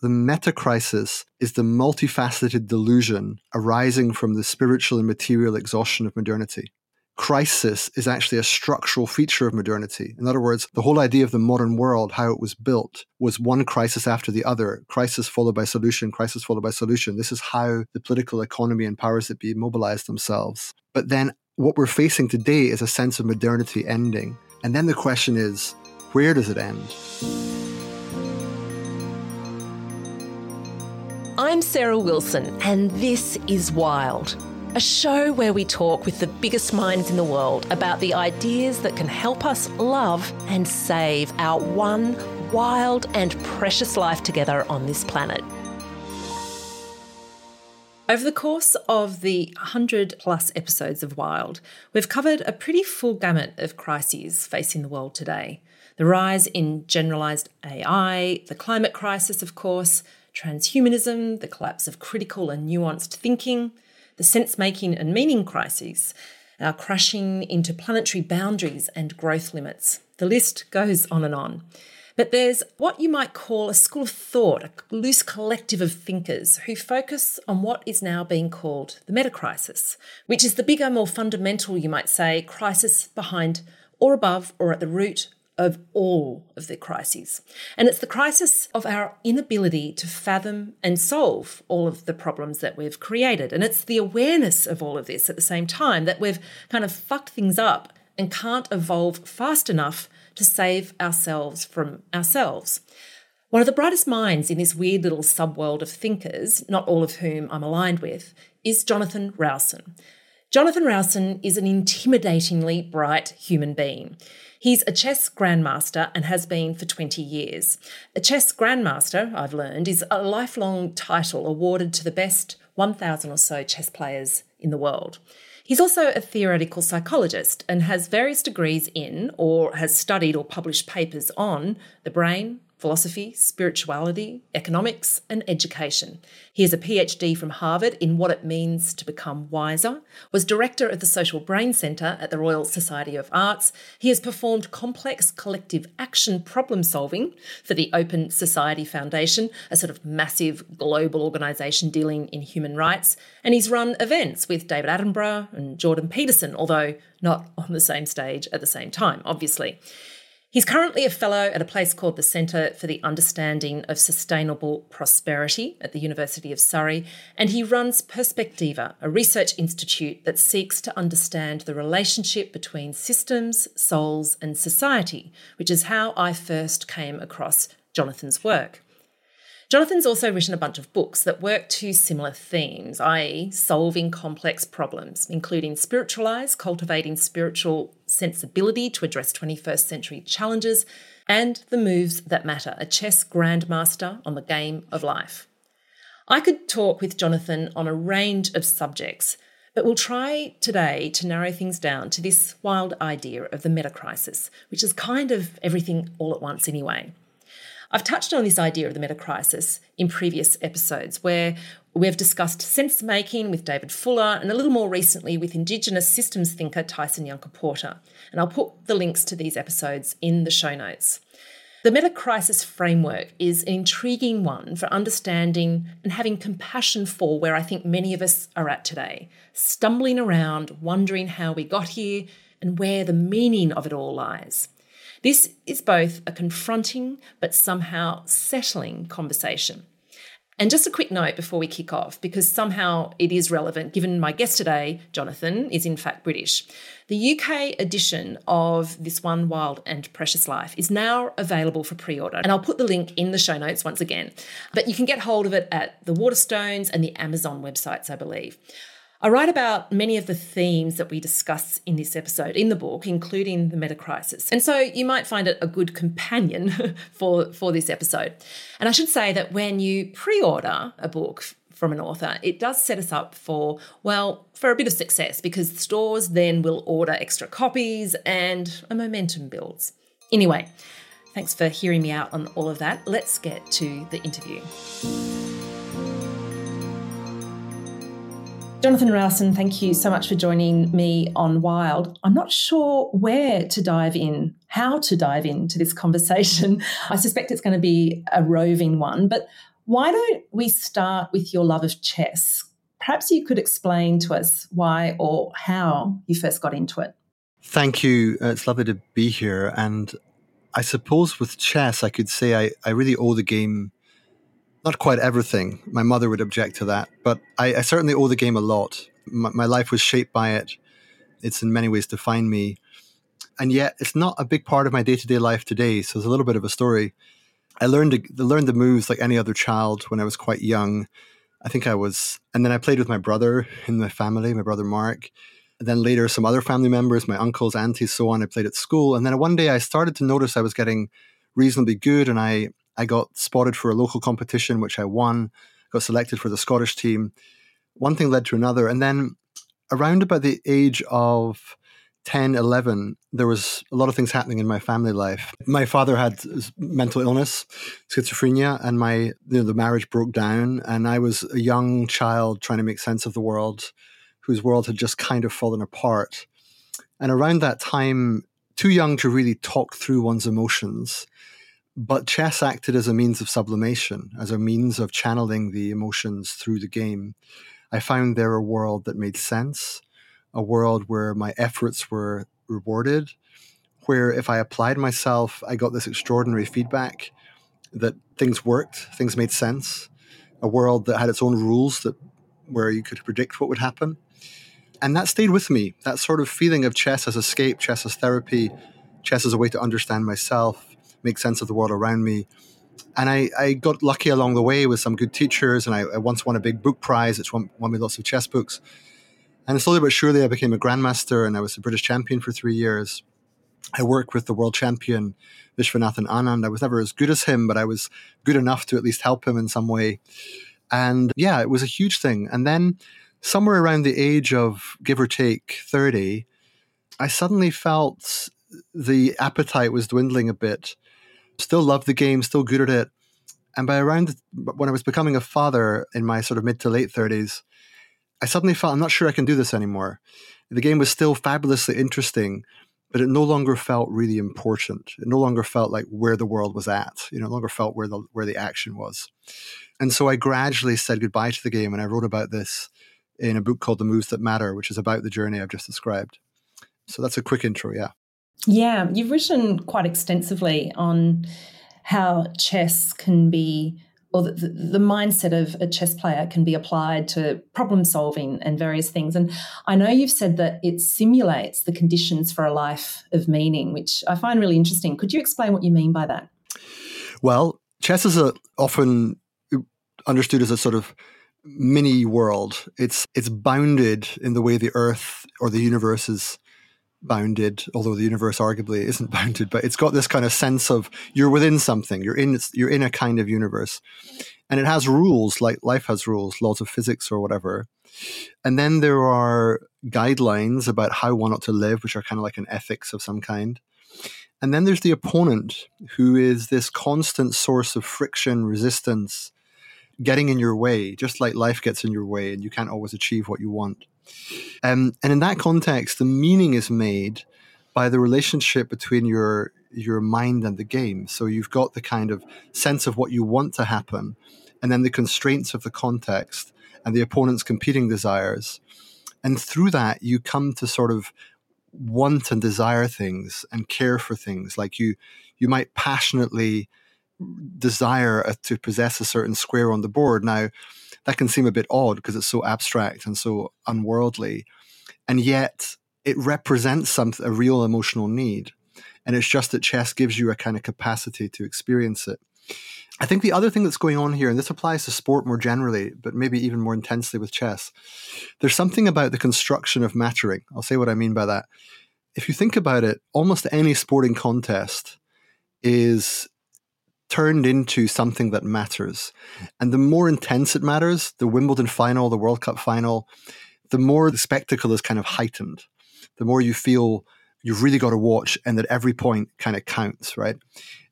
The meta crisis is the multifaceted delusion arising from the spiritual and material exhaustion of modernity. Crisis is actually a structural feature of modernity. In other words, the whole idea of the modern world, how it was built, was one crisis after the other, crisis followed by solution, crisis followed by solution. This is how the political economy and powers that be mobilized themselves. But then what we're facing today is a sense of modernity ending. And then the question is, where does it end? I'm Sarah Wilson, and this is Wild, a show where we talk with the biggest minds in the world about the ideas that can help us love and save our one wild and precious life together on this planet. Over the course of the 100 plus episodes of Wild, we've covered a pretty full gamut of crises facing the world today. The rise in generalised AI, the climate crisis, of course, transhumanism, the collapse of critical and nuanced thinking, the sense making and meaning crises, our crashing into planetary boundaries and growth limits. The list goes on and on. But there's what you might call a school of thought, a loose collective of thinkers who focus on what is now being called the meta crisis, which is the bigger, more fundamental, you might say, crisis behind or above or at the root of all of the crises. And it's the crisis of our inability to fathom and solve all of the problems that we've created. And it's the awareness of all of this at the same time that we've kind of fucked things up and can't evolve fast enough to save ourselves from ourselves. One of the brightest minds in this weird little subworld of thinkers, not all of whom I'm aligned with, is Jonathan Rowson. Jonathan Rowson is an intimidatingly bright human being. He's a chess grandmaster and has been for 20 years. A chess grandmaster, I've learned, is a lifelong title awarded to the best 1,000 or so chess players in the world. He's also a theoretical psychologist and has various degrees in, or has studied or published papers on, the brain, philosophy, spirituality, economics, and education. He has a PhD from Harvard in what it means to become wiser, was director of the Social Brain Centre at the Royal Society of Arts. He has performed complex collective action problem solving for the Open Society Foundation, a sort of massive global organisation dealing in human rights. And he's run events with David Attenborough and Jordan Peterson, although not on the same stage at the same time, obviously. He's currently a fellow at a place called the Centre for the Understanding of Sustainable Prosperity at the University of Surrey, and he runs Perspectiva, a research institute that seeks to understand the relationship between systems, souls, and society, which is how I first came across Jonathan's work. Jonathan's also written a bunch of books that work to similar themes, i.e., solving complex problems, including Spiritualize, cultivating spiritual sensibility to address 21st century challenges, and The Moves That Matter, a chess grandmaster on the game of life. I could talk with Jonathan on a range of subjects, but we'll try today to narrow things down to this wild idea of the meta crisis, which is kind of everything all at once anyway. I've touched on this idea of the meta crisis in previous episodes where we've discussed sense making with David Fuller and a little more recently with Indigenous systems thinker Tyson Yunkaporta. And I'll put the links to these episodes in the show notes. The meta crisis framework is an intriguing one for understanding and having compassion for where I think many of us are at today, stumbling around, wondering how we got here and where the meaning of it all lies. This is both a confronting but somehow settling conversation. And just a quick note before we kick off, because somehow it is relevant, given my guest today, Jonathan, is in fact British. The UK edition of This One Wild and Precious Life is now available for pre order. And I'll put the link in the show notes once again. But you can get hold of it at the Waterstones and the Amazon websites, I believe. I write about many of the themes that we discuss in this episode in the book, including the meta crisis. And so you might find it a good companion for, for this episode. And I should say that when you pre order a book from an author, it does set us up for, well, for a bit of success because stores then will order extra copies and a momentum builds. Anyway, thanks for hearing me out on all of that. Let's get to the interview. Jonathan Rowson, thank you so much for joining me on Wild. I'm not sure where to dive in, how to dive into this conversation. I suspect it's going to be a roving one, but why don't we start with your love of chess? Perhaps you could explain to us why or how you first got into it. Thank you. Uh, it's lovely to be here. And I suppose with chess, I could say I, I really owe the game not quite everything. My mother would object to that, but I, I certainly owe the game a lot. My, my, life was shaped by it. It's in many ways defined me. And yet, it's not a big part of my day to day life today. So, it's a little bit of a story. I learned to, learned the moves like any other child when I was quite young. I think I was, and then I played with my brother in my family, my brother Mark. And then later, some other family members, my uncles, aunties, so on. I played at school, and then one day I started to notice I was getting reasonably good, and I I got spotted for a local competition, which I won, got selected for the Scottish team. One thing led to another. And then around about the age of 10, 11, there was a lot of things happening in my family life. My father had mental illness, schizophrenia, and my you know, the marriage broke down. And I was a young child trying to make sense of the world, whose world had just kind of fallen apart. And around that time, too young to really talk through one's emotions, but chess acted as a means of sublimation, as a means of channeling the emotions through the game. I found there a world that made sense, a world where my efforts were rewarded, where if I applied myself, I got this extraordinary feedback that things worked, things made sense, a world that had its own rules that where you could predict what would happen. And that stayed with me. That sort of feeling of chess as escape, chess as therapy, chess as a way to understand myself, make sense of the world around me. And I, I got lucky along the way with some good teachers, and I, I once won a big book prize. which won, won me lots of chess books. And slowly but surely, I became a grandmaster, and I was a British champion for three years. I worked with the world champion Viswanathan Anand. I was never as good as him, but I was good enough to at least help him in some way. And yeah, it was a huge thing. And then somewhere around the age of give or take 30, I suddenly felt the appetite was dwindling a bit still loved the game, still good at it. And by around when I was becoming a father in my sort of mid to late 30s, I suddenly felt I'm not sure I can do this anymore. The game was still fabulously interesting, but it no longer felt really important. It no longer felt like where the world was at. You know, no longer felt where the where the action was. And so I gradually said goodbye to the game, and I wrote about this in a book called The Moves That Matter, which is about the journey I've just described. So that's a quick intro, yeah. Yeah, you've written quite extensively on how chess can be, or the, the, mindset of a chess player can be applied to problem solving and various things. And I know you've said that it simulates the conditions for a life of meaning, which I find really interesting. Could you explain what you mean by that? Well, chess is a, often understood as a sort of mini world. It's it's bounded in the way the Earth or the universe is bounded, although the universe arguably isn't bounded, but it's got this kind of sense of you're within something, you're in you're in a kind of universe. And it has rules, like life has rules, laws of physics or whatever. And then there are guidelines about how one ought to live, which are kind of like an ethics of some kind. And then there's the opponent, who is this constant source of friction, resistance, getting in your way, just like life gets in your way, and you can't always achieve what you want. Um, and in that context, the meaning is made by the relationship between your your mind and the game. So you've got the kind of sense of what you want to happen, and then the constraints of the context and the opponent's competing desires. And through that, you come to sort of want and desire things and care for things. Like you, you might passionately desire uh, to possess a certain square on the board. Now, that can seem a bit odd because it's so abstract and so unworldly. And yet it represents some, a real emotional need. And it's just that chess gives you a kind of capacity to experience it. I think the other thing that's going on here, and this applies to sport more generally, but maybe even more intensely with chess, there's something about the construction of mattering. I'll say what I mean by that. If you think about it, almost any sporting contest is turned into something that matters. And the more intense it matters, the Wimbledon final, the World Cup final, the more the spectacle is kind of heightened. The more you feel you've really got to watch and that every point kind of counts, right?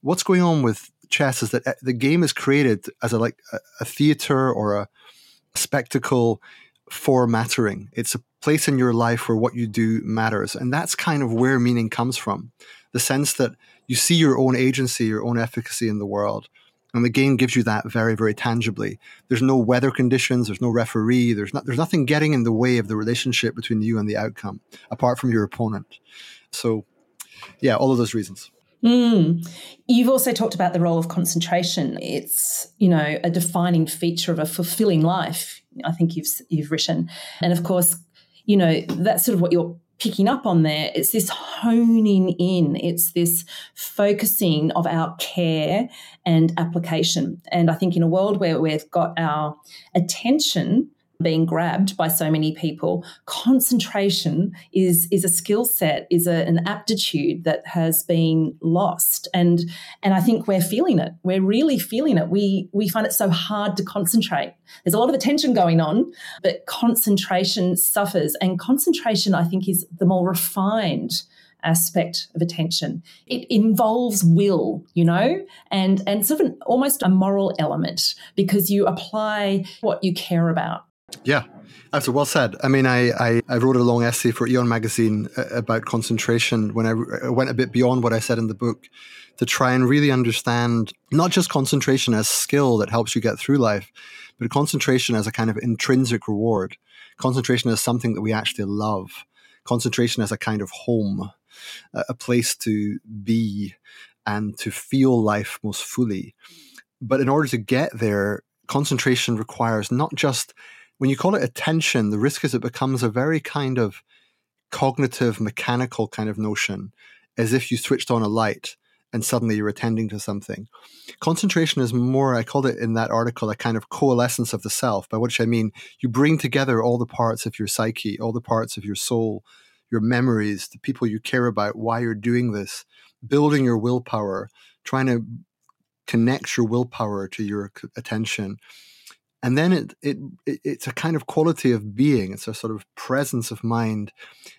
What's going on with chess is that uh, the game is created as a like a, a theater or a spectacle for mattering. It's a place in your life where what you do matters. And that's kind of where meaning comes from. The sense that you see your own agency, your own efficacy in the world. And the game gives you that very, very tangibly. There's no weather conditions, there's no referee, there's not there's nothing getting in the way of the relationship between you and the outcome, apart from your opponent. So yeah, all of those reasons. Mm. You've also talked about the role of concentration. It's, you know, a defining feature of a fulfilling life. I think you've you've written, and of course, you know that's sort of what you're picking up on there. It's this honing in. It's this focusing of our care and application. And I think in a world where we've got our attention being grabbed by so many people. Concentration is is a skill set is a, an aptitude that has been lost. And and i think we're feeling it. We're really feeling it. We we find it so hard to concentrate. There's a lot of attention going on but concentration suffers. And concentration i think is the more refined aspect of attention. It involves will, you know, and and sort of an, almost a moral element because you apply what you care about. Yeah, that's well said. I mean, I, I, I, wrote a long essay for Aeon magazine uh, about concentration when I went a bit beyond what I said in the book to try and really understand not just concentration as skill that helps you get through life, but concentration as a kind of intrinsic reward. Concentration as something that we actually love. Concentration as a kind of home, a place to be and to feel life most fully. But in order to get there, concentration requires not just when you call it attention, the risk is it becomes a very kind of cognitive, mechanical kind of notion, as if you switched on a light and suddenly you're attending to something. Concentration is more, I called it in that article, a kind of coalescence of the self, by which I mean you bring together all the parts of your psyche, all the parts of your soul, your memories, the people you care about, why you're doing this, building your willpower, trying to connect your willpower to your attention and then it, it it's a kind of quality of being. It's a sort of presence of mind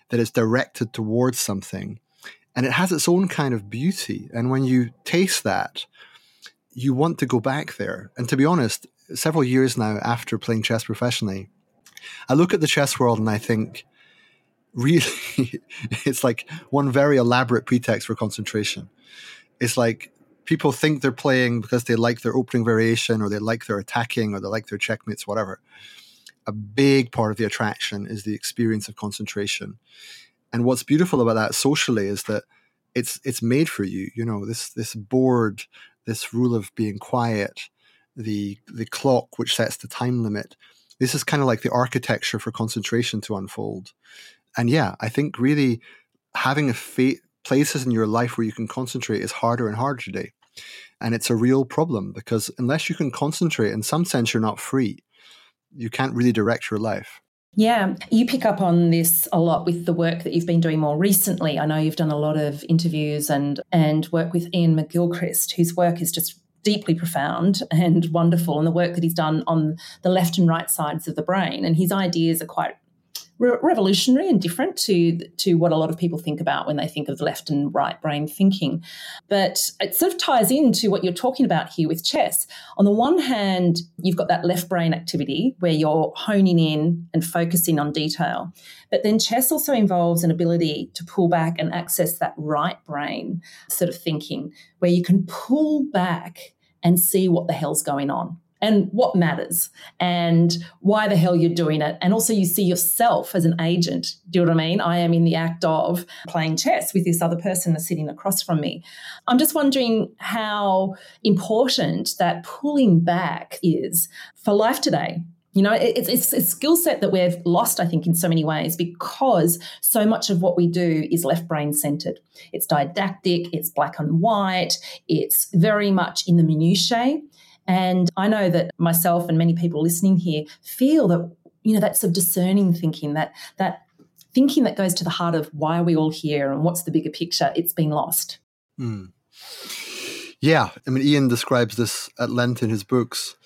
that is directed towards something. And it has its own kind of beauty. And when you taste that you want to go back there. And to be honest several years now after playing chess professionally i look at the chess world and i think really it's like one very elaborate pretext for concentration. It's like people think they're playing because they like their opening variation or they like their attacking or they like their checkmates, whatever. A big part of the attraction is the experience of concentration. And what's beautiful about that socially is that it's it's made for you. You know, this this board, this rule of being quiet, the the clock which sets the time limit. This is kind of like the architecture for concentration to unfold. And yeah, I think really having a fa- places in your life where you can concentrate is harder and harder today. And it's a real problem because unless you can concentrate, in some sense, you're not free. You can't really direct your life. Yeah, you pick up on this a lot with the work that you've been doing more recently. I know you've done a lot of interviews and and work with Iain McGilchrist, whose work is just deeply profound and wonderful, and the work that he's done on the left and right sides of the brain. And his ideas are quite re- revolutionary and different to to what a lot of people think about when they think of left and right brain thinking. But it sort of ties into what you're talking about here with chess. On the one hand, you've got that left brain activity where you're honing in and focusing on detail. But then chess also involves an ability to pull back and access that right brain sort of thinking where you can pull back and see what the hell's going on and what matters and why the hell you're doing it. And also, you see yourself as an agent. Do you know what I mean? I am in the act of playing chess with this other person sitting across from me. I'm just wondering how important that pulling back is for life today. You know, it's, it's a skill set that we've lost, I think, in so many ways because so much of what we do is left brain centered. It's didactic, it's black and white, it's very much in the minutiae. And I know that myself and many people listening here feel that, you know, that sort of discerning thinking, that that thinking that goes to the heart of why are we all here and what's the bigger picture, it's been lost. Mm. Yeah. I mean, Iain describes this at length in his books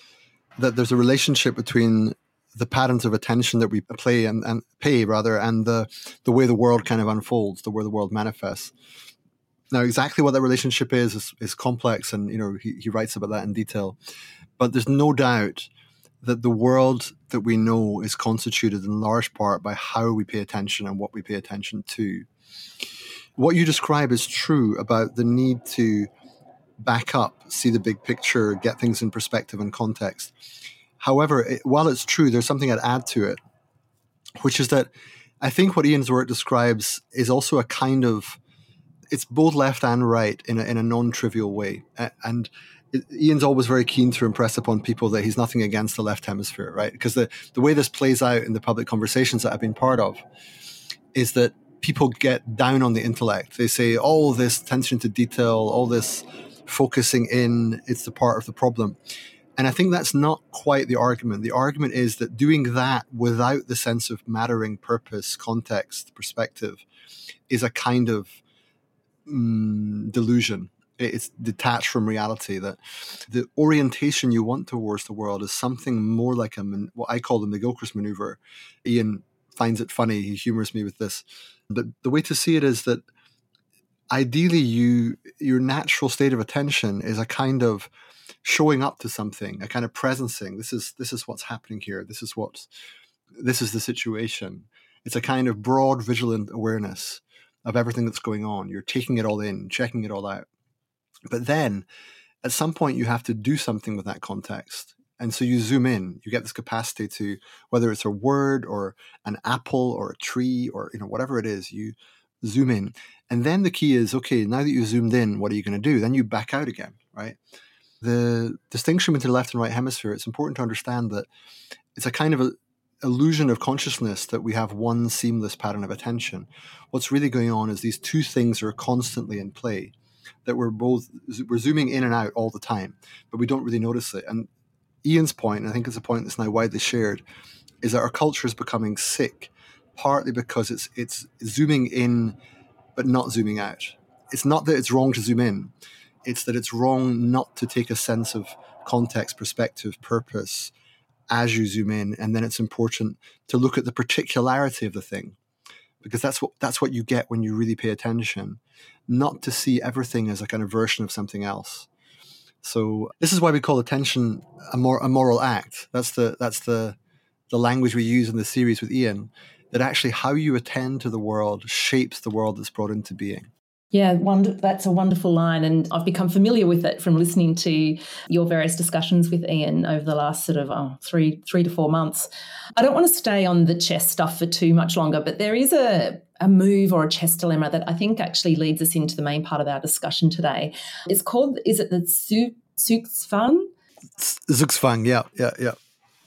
that there's a relationship between the patterns of attention that we play and, and pay rather and the the way the world kind of unfolds the way the world manifests now exactly what that relationship is is, is complex and you know he, he writes about that in detail but there's no doubt that the world that we know is constituted in large part by how we pay attention and what we pay attention to what you describe is true about the need to back up, see the big picture, get things in perspective and context. However, it, while it's true, there's something I'd add to it, which is that I think what Iain's work describes is also a kind of it's both left and right in a, in a non-trivial way, and Iain's always very keen to impress upon people that he's nothing against the left hemisphere, right? Because the the way this plays out in the public conversations that I've been part of is that people get down on the intellect. They say all this attention to detail, all this focusing in, it's the part of the problem. And I think that's not quite the argument. The argument is that doing that without the sense of mattering purpose, context, perspective is a kind of mm, delusion. It's detached from reality. That the orientation you want towards the world is something more like a what I call the McGilchrist maneuver. Iain finds it funny. He humors me with this. But the way to see it is that ideally you your natural state of attention is a kind of showing up to something a kind of presencing this is this is what's happening here this is what this is the situation it's a kind of broad vigilant awareness of everything that's going on you're taking it all in checking it all out but then at some point you have to do something with that context and so you zoom in you get this capacity to whether it's a word or an apple or a tree or you know whatever it is you zoom in. And then the key is okay, now that you've zoomed in, what are you going to do? Then you back out again, right? The distinction between the left and right hemisphere, it's important to understand that it's a kind of a, illusion of consciousness that we have one seamless pattern of attention. What's really going on is these two things are constantly in play, that we're both, we're zooming in and out all the time, but we don't really notice it. And Iain's point, and I think it's a point that's now widely shared, is that our culture is becoming sick partly because it's it's zooming in but not zooming out. It's not that it's wrong to zoom in, it's that it's wrong not to take a sense of context, perspective, purpose as you zoom in, and then it's important to look at the particularity of the thing because that's what that's what you get when you really pay attention, not to see everything as a kind of version of something else. So this is why we call attention a more a moral act. That's the that's the the language we use in the series with Iain that actually how you attend to the world shapes the world that's brought into being. Yeah, that's a wonderful line. And I've become familiar with it from listening to your various discussions with Iain over the last sort of oh, three, three to four months. I don't want to stay on the chess stuff for too much longer, but there is a, a move or a chess dilemma that I think actually leads us into the main part of our discussion today. It's called, is it the Zugzwang? Zugzwang, yeah, yeah, yeah.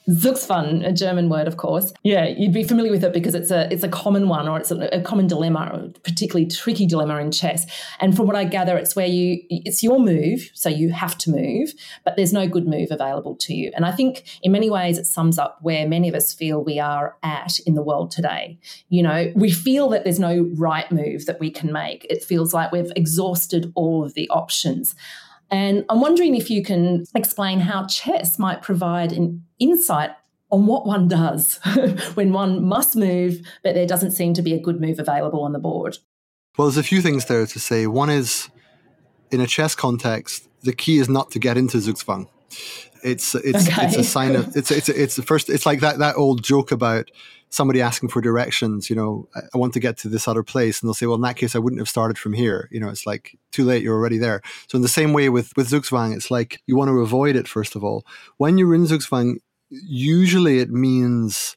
Zugzwang, a German word, of course. Yeah, you'd be familiar with it because it's a it's a common one, or it's a, a common dilemma, a particularly tricky dilemma in chess. And from what I gather, it's where you it's your move, so you have to move, but there's no good move available to you. And I think in many ways it sums up where many of us feel we are at in the world today. You know, we feel that there's no right move that we can make. It feels like we've exhausted all of the options. And I'm wondering if you can explain how chess might provide an insight on what one does when one must move, but there doesn't seem to be a good move available on the board. Well, there's a few things there to say. One is, in a chess context, the key is not to get into Zugzwang. It's it's okay. it's a sign of it's it's it's the first. It's like that that old joke about somebody asking for directions, you know, I want to get to this other place. And they'll say, well, in that case, I wouldn't have started from here. You know, it's like too late. You're already there. So in the same way with, with Zugzwang, it's like you want to avoid it, first of all. When you're in Zugzwang, usually it means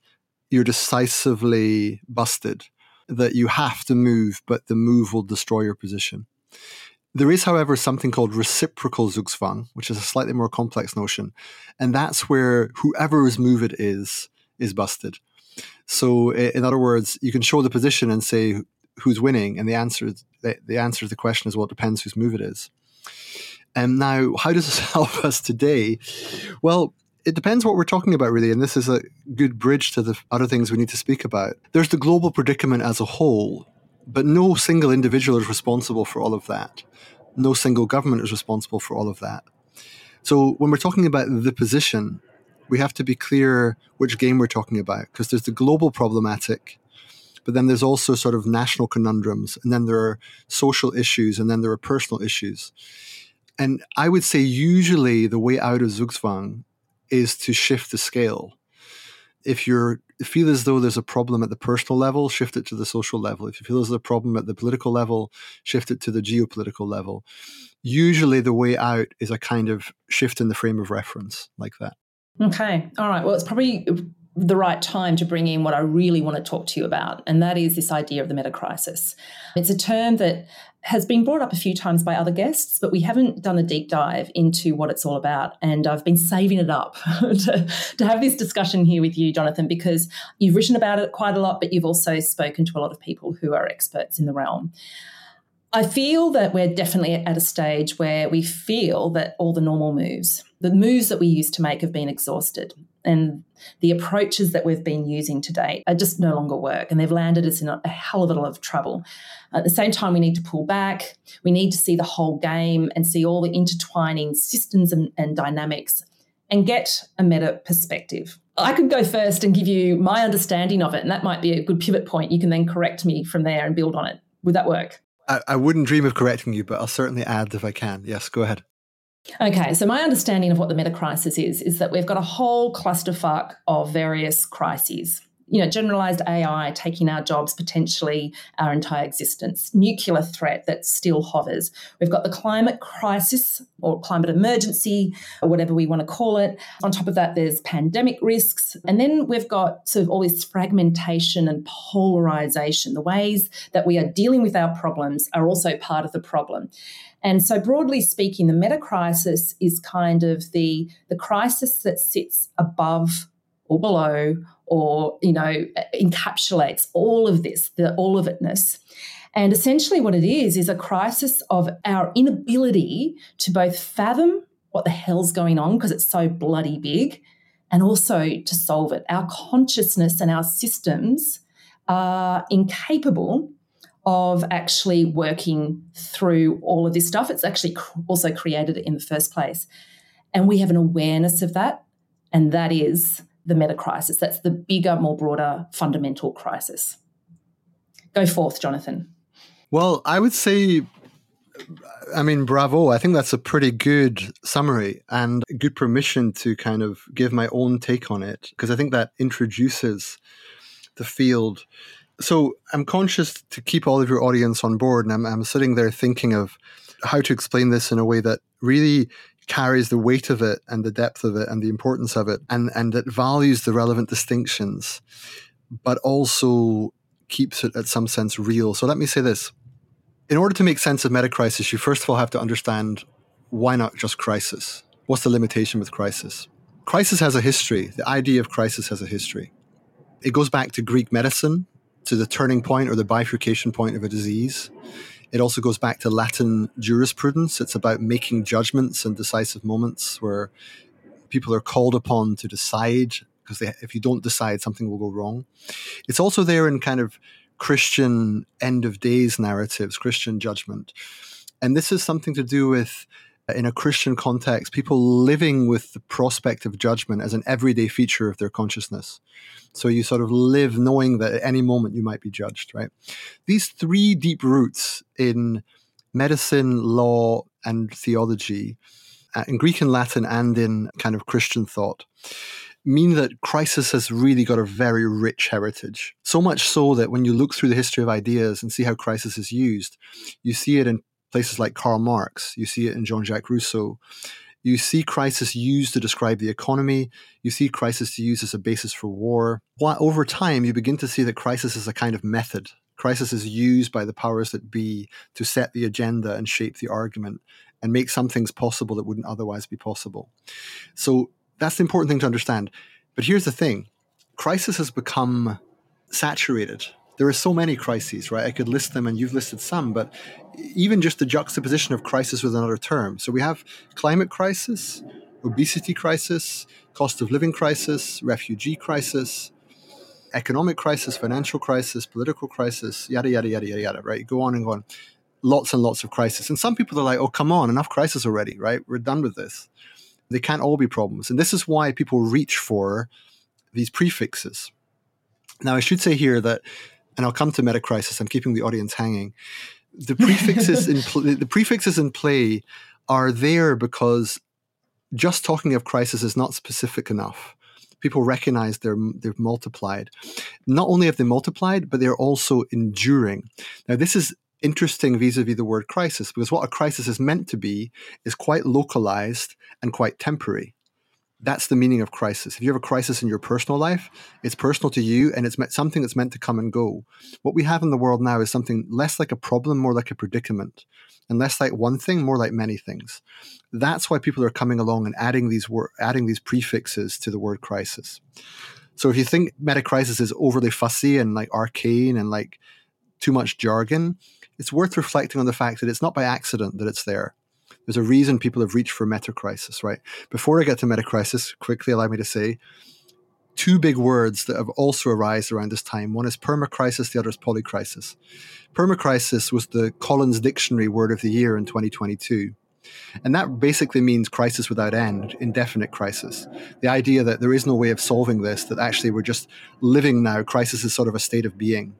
you're decisively busted, that you have to move, but the move will destroy your position. There is, however, something called reciprocal Zugzwang, which is a slightly more complex notion. And that's where whoever's move it is, is busted. So, in other words, you can show the position and say who's winning, and the answer, the, the answer to the question is, well, it depends whose move it is. And now, how does this help us today? Well, it depends what we're talking about, really. And this is a good bridge to the other things we need to speak about. There's the global predicament as a whole, but no single individual is responsible for all of that. No single government is responsible for all of that. So when we're talking about the position, we have to be clear which game we're talking about because there's the global problematic, but then there's also sort of national conundrums, and then there are social issues, and then there are personal issues. And I would say usually the way out of Zugzwang is to shift the scale. If you feel as though there's a problem at the personal level, shift it to the social level. If you feel there's a problem at the political level, shift it to the geopolitical level. Usually, the way out is a kind of shift in the frame of reference like that. Okay. All right. Well, it's probably the right time to bring in what I really want to talk to you about, and that is this idea of the meta crisis. It's a term that has been brought up a few times by other guests, but we haven't done a deep dive into what it's all about. And I've been saving it up to, to have this discussion here with you, Jonathan, because you've written about it quite a lot, but you've also spoken to a lot of people who are experts in the realm. I feel that we're definitely at a stage where we feel that all the normal moves, the moves that we used to make, have been exhausted. And the approaches that we've been using to date are just no longer work. And they've landed us in a hell of a lot of trouble. At the same time, we need to pull back. We need to see the whole game and see all the intertwining systems and, and dynamics and get a meta perspective. I could go first and give you my understanding of it, and that might be a good pivot point. You can then correct me from there and build on it. Would that work? I, I wouldn't dream of correcting you, but I'll certainly add if I can. Yes, go ahead. Okay, so my understanding of what the meta crisis is is that we've got a whole clusterfuck of various crises you know, generalized AI taking our jobs, potentially our entire existence, nuclear threat that still hovers. We've got the climate crisis or climate emergency, or whatever we want to call it. On top of that, there's pandemic risks. And then we've got sort of all this fragmentation and polarization. The ways that we are dealing with our problems are also part of the problem. And so, broadly speaking, the meta crisis is kind of the, the crisis that sits above or below or you know encapsulates all of this the all of itness. And essentially what it is is a crisis of our inability to both fathom what the hell's going on because it's so bloody big and also to solve it. Our consciousness and our systems are incapable of actually working through all of this stuff. It's actually also created it in the first place. And we have an awareness of that and that is the meta crisis. That's the bigger, more broader fundamental crisis. Go forth, Jonathan. Well, I would say, I mean, bravo. I think that's a pretty good summary and good permission to kind of give my own take on it because I think that introduces the field. So I'm conscious to keep all of your audience on board, and I'm, I'm sitting there thinking of how to explain this in a way that really carries the weight of it and the depth of it and the importance of it and, and it values the relevant distinctions, but also keeps it at some sense real. So let me say this. In order to make sense of metacrisis, you first of all have to understand why not just crisis? What's the limitation with crisis? Crisis has a history. The idea of crisis has a history. It goes back to Greek medicine, to the turning point or the bifurcation point of a disease. It also goes back to Latin jurisprudence. It's about making judgments and decisive moments where people are called upon to decide because if you don't decide, something will go wrong. It's also there in kind of Christian end of days narratives, Christian judgment. And this is something to do with in a Christian context, people living with the prospect of judgment as an everyday feature of their consciousness. So you sort of live knowing that at any moment you might be judged, right? These three deep roots in medicine, law, and theology, uh, in Greek and Latin, and in kind of Christian thought, mean that crisis has really got a very rich heritage. So much so that when you look through the history of ideas and see how crisis is used, you see it in places like Karl Marx, you see it in Jean Jacques Rousseau. You see crisis used to describe the economy. You see crisis used as a basis for war. Over time, you begin to see that crisis is a kind of method. Crisis is used by the powers that be to set the agenda and shape the argument and make some things possible that wouldn't otherwise be possible. So that's the important thing to understand. But here's the thing crisis has become saturated. There are so many crises, right? I could list them and you've listed some, but even just the juxtaposition of crisis with another term. So we have climate crisis, obesity crisis, cost of living crisis, refugee crisis, economic crisis, financial crisis, political crisis, yada, yada, yada, yada, yada, right? Go on and go on. Lots and lots of crisis. And some people are like, oh, come on, enough crisis already, right? We're done with this. They can't all be problems. And this is why people reach for these prefixes. Now, I should say here that, and I'll come to metacrisis, I'm keeping the audience hanging. The prefixes in pl- the prefixes in play are there because just talking of crisis is not specific enough. People recognize they're they've multiplied. Not only have they multiplied, but they're also enduring. Now, this is interesting vis-a-vis the word crisis because what a crisis is meant to be is quite localized and quite temporary that's the meaning of crisis. If you have a crisis in your personal life it's personal to you and it's something that's meant to come and go. What we have in the world now is something less like a problem more like a predicament and less like one thing more like many things. That's why people are coming along and adding these wor- adding these prefixes to the word crisis. So if you think metacrisis is overly fussy and like arcane and like too much jargon it's worth reflecting on the fact that it's not by accident that it's there. There's a reason people have reached for metacrisis, right? Before I get to metacrisis, quickly allow me to say two big words that have also arisen around this time. One is permacrisis, the other is polycrisis. Permacrisis was the Collins Dictionary word of the year in 2022. And that basically means crisis without end, indefinite crisis. The idea that there is no way of solving this, that actually we're just living now, crisis is sort of a state of being.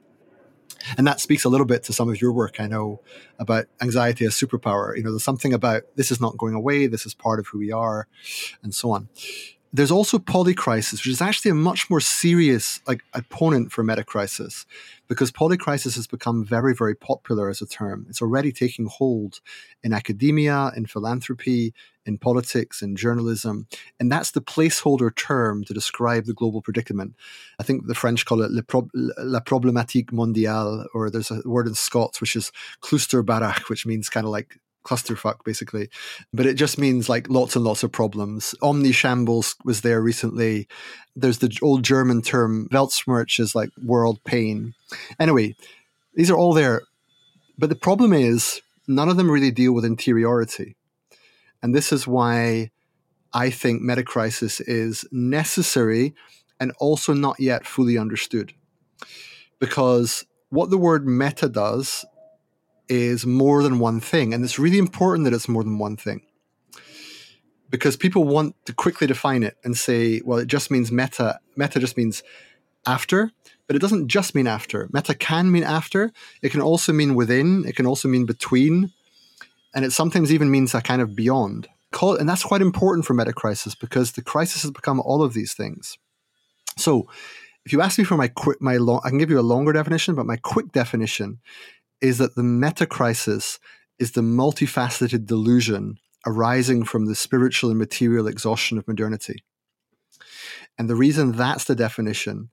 And that speaks a little bit to some of your work, I know, about anxiety as superpower. You know, there's something about this is not going away, this is part of who we are, and so on. There's also polycrisis, which is actually a much more serious like opponent for metacrisis, because polycrisis has become very, very popular as a term. It's already taking hold in academia, in philanthropy, in politics, in journalism, and that's the placeholder term to describe the global predicament. I think the French call it la problématique mondiale, or there's a word in Scots which is clusterbarach, which means kind of like clusterfuck basically. But it just means like lots and lots of problems. Omnishambles was there recently. There's the old german term weltschmerz is like world pain. Anyway these are all there. But the problem is none of them really deal with interiority. And this is why i think metacrisis is necessary and also not yet fully understood. Because what the word meta does is more than one thing. And it's really important that it's more than one thing. Because people want to quickly define it and say, well, it just means meta. Meta just means after, but it doesn't just mean after. Meta can mean after. It can also mean within. It can also mean between. And it sometimes even means a kind of beyond. And that's quite important for meta crisis because the crisis has become all of these things. So if you ask me for my quick, my long, I can give you a longer definition, but my quick definition is that the meta crisis is the multifaceted delusion arising from the spiritual and material exhaustion of modernity. And the reason that's the definition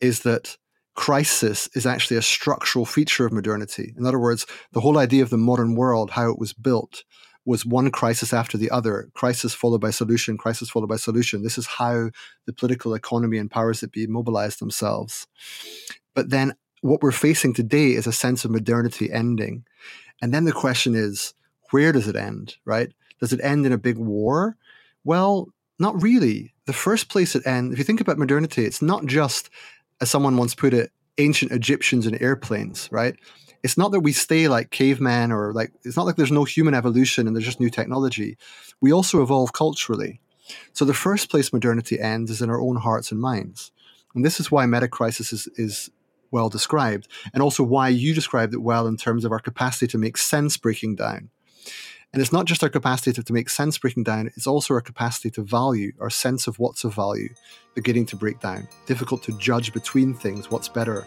is that crisis is actually a structural feature of modernity. In other words, the whole idea of the modern world, how it was built, was one crisis after the other, crisis followed by solution, crisis followed by solution. This is how the political economy and powers that be mobilized themselves. But then what we're facing today is a sense of modernity ending. And then the question is, where does it end, right? Does it end in a big war? Well, not really. The first place it ends, if you think about modernity, it's not just, as someone once put it, ancient Egyptians and airplanes, right? It's not that we stay like cavemen or like, it's not like there's no human evolution and there's just new technology. We also evolve culturally. So the first place modernity ends is in our own hearts and minds. And this is why metacrisis is, is well described, and also why you described it well in terms of our capacity to make sense breaking down. And it's not just our capacity to, to make sense breaking down, it's also our capacity to value, our sense of what's of value, beginning to break down. Difficult to judge between things, what's better.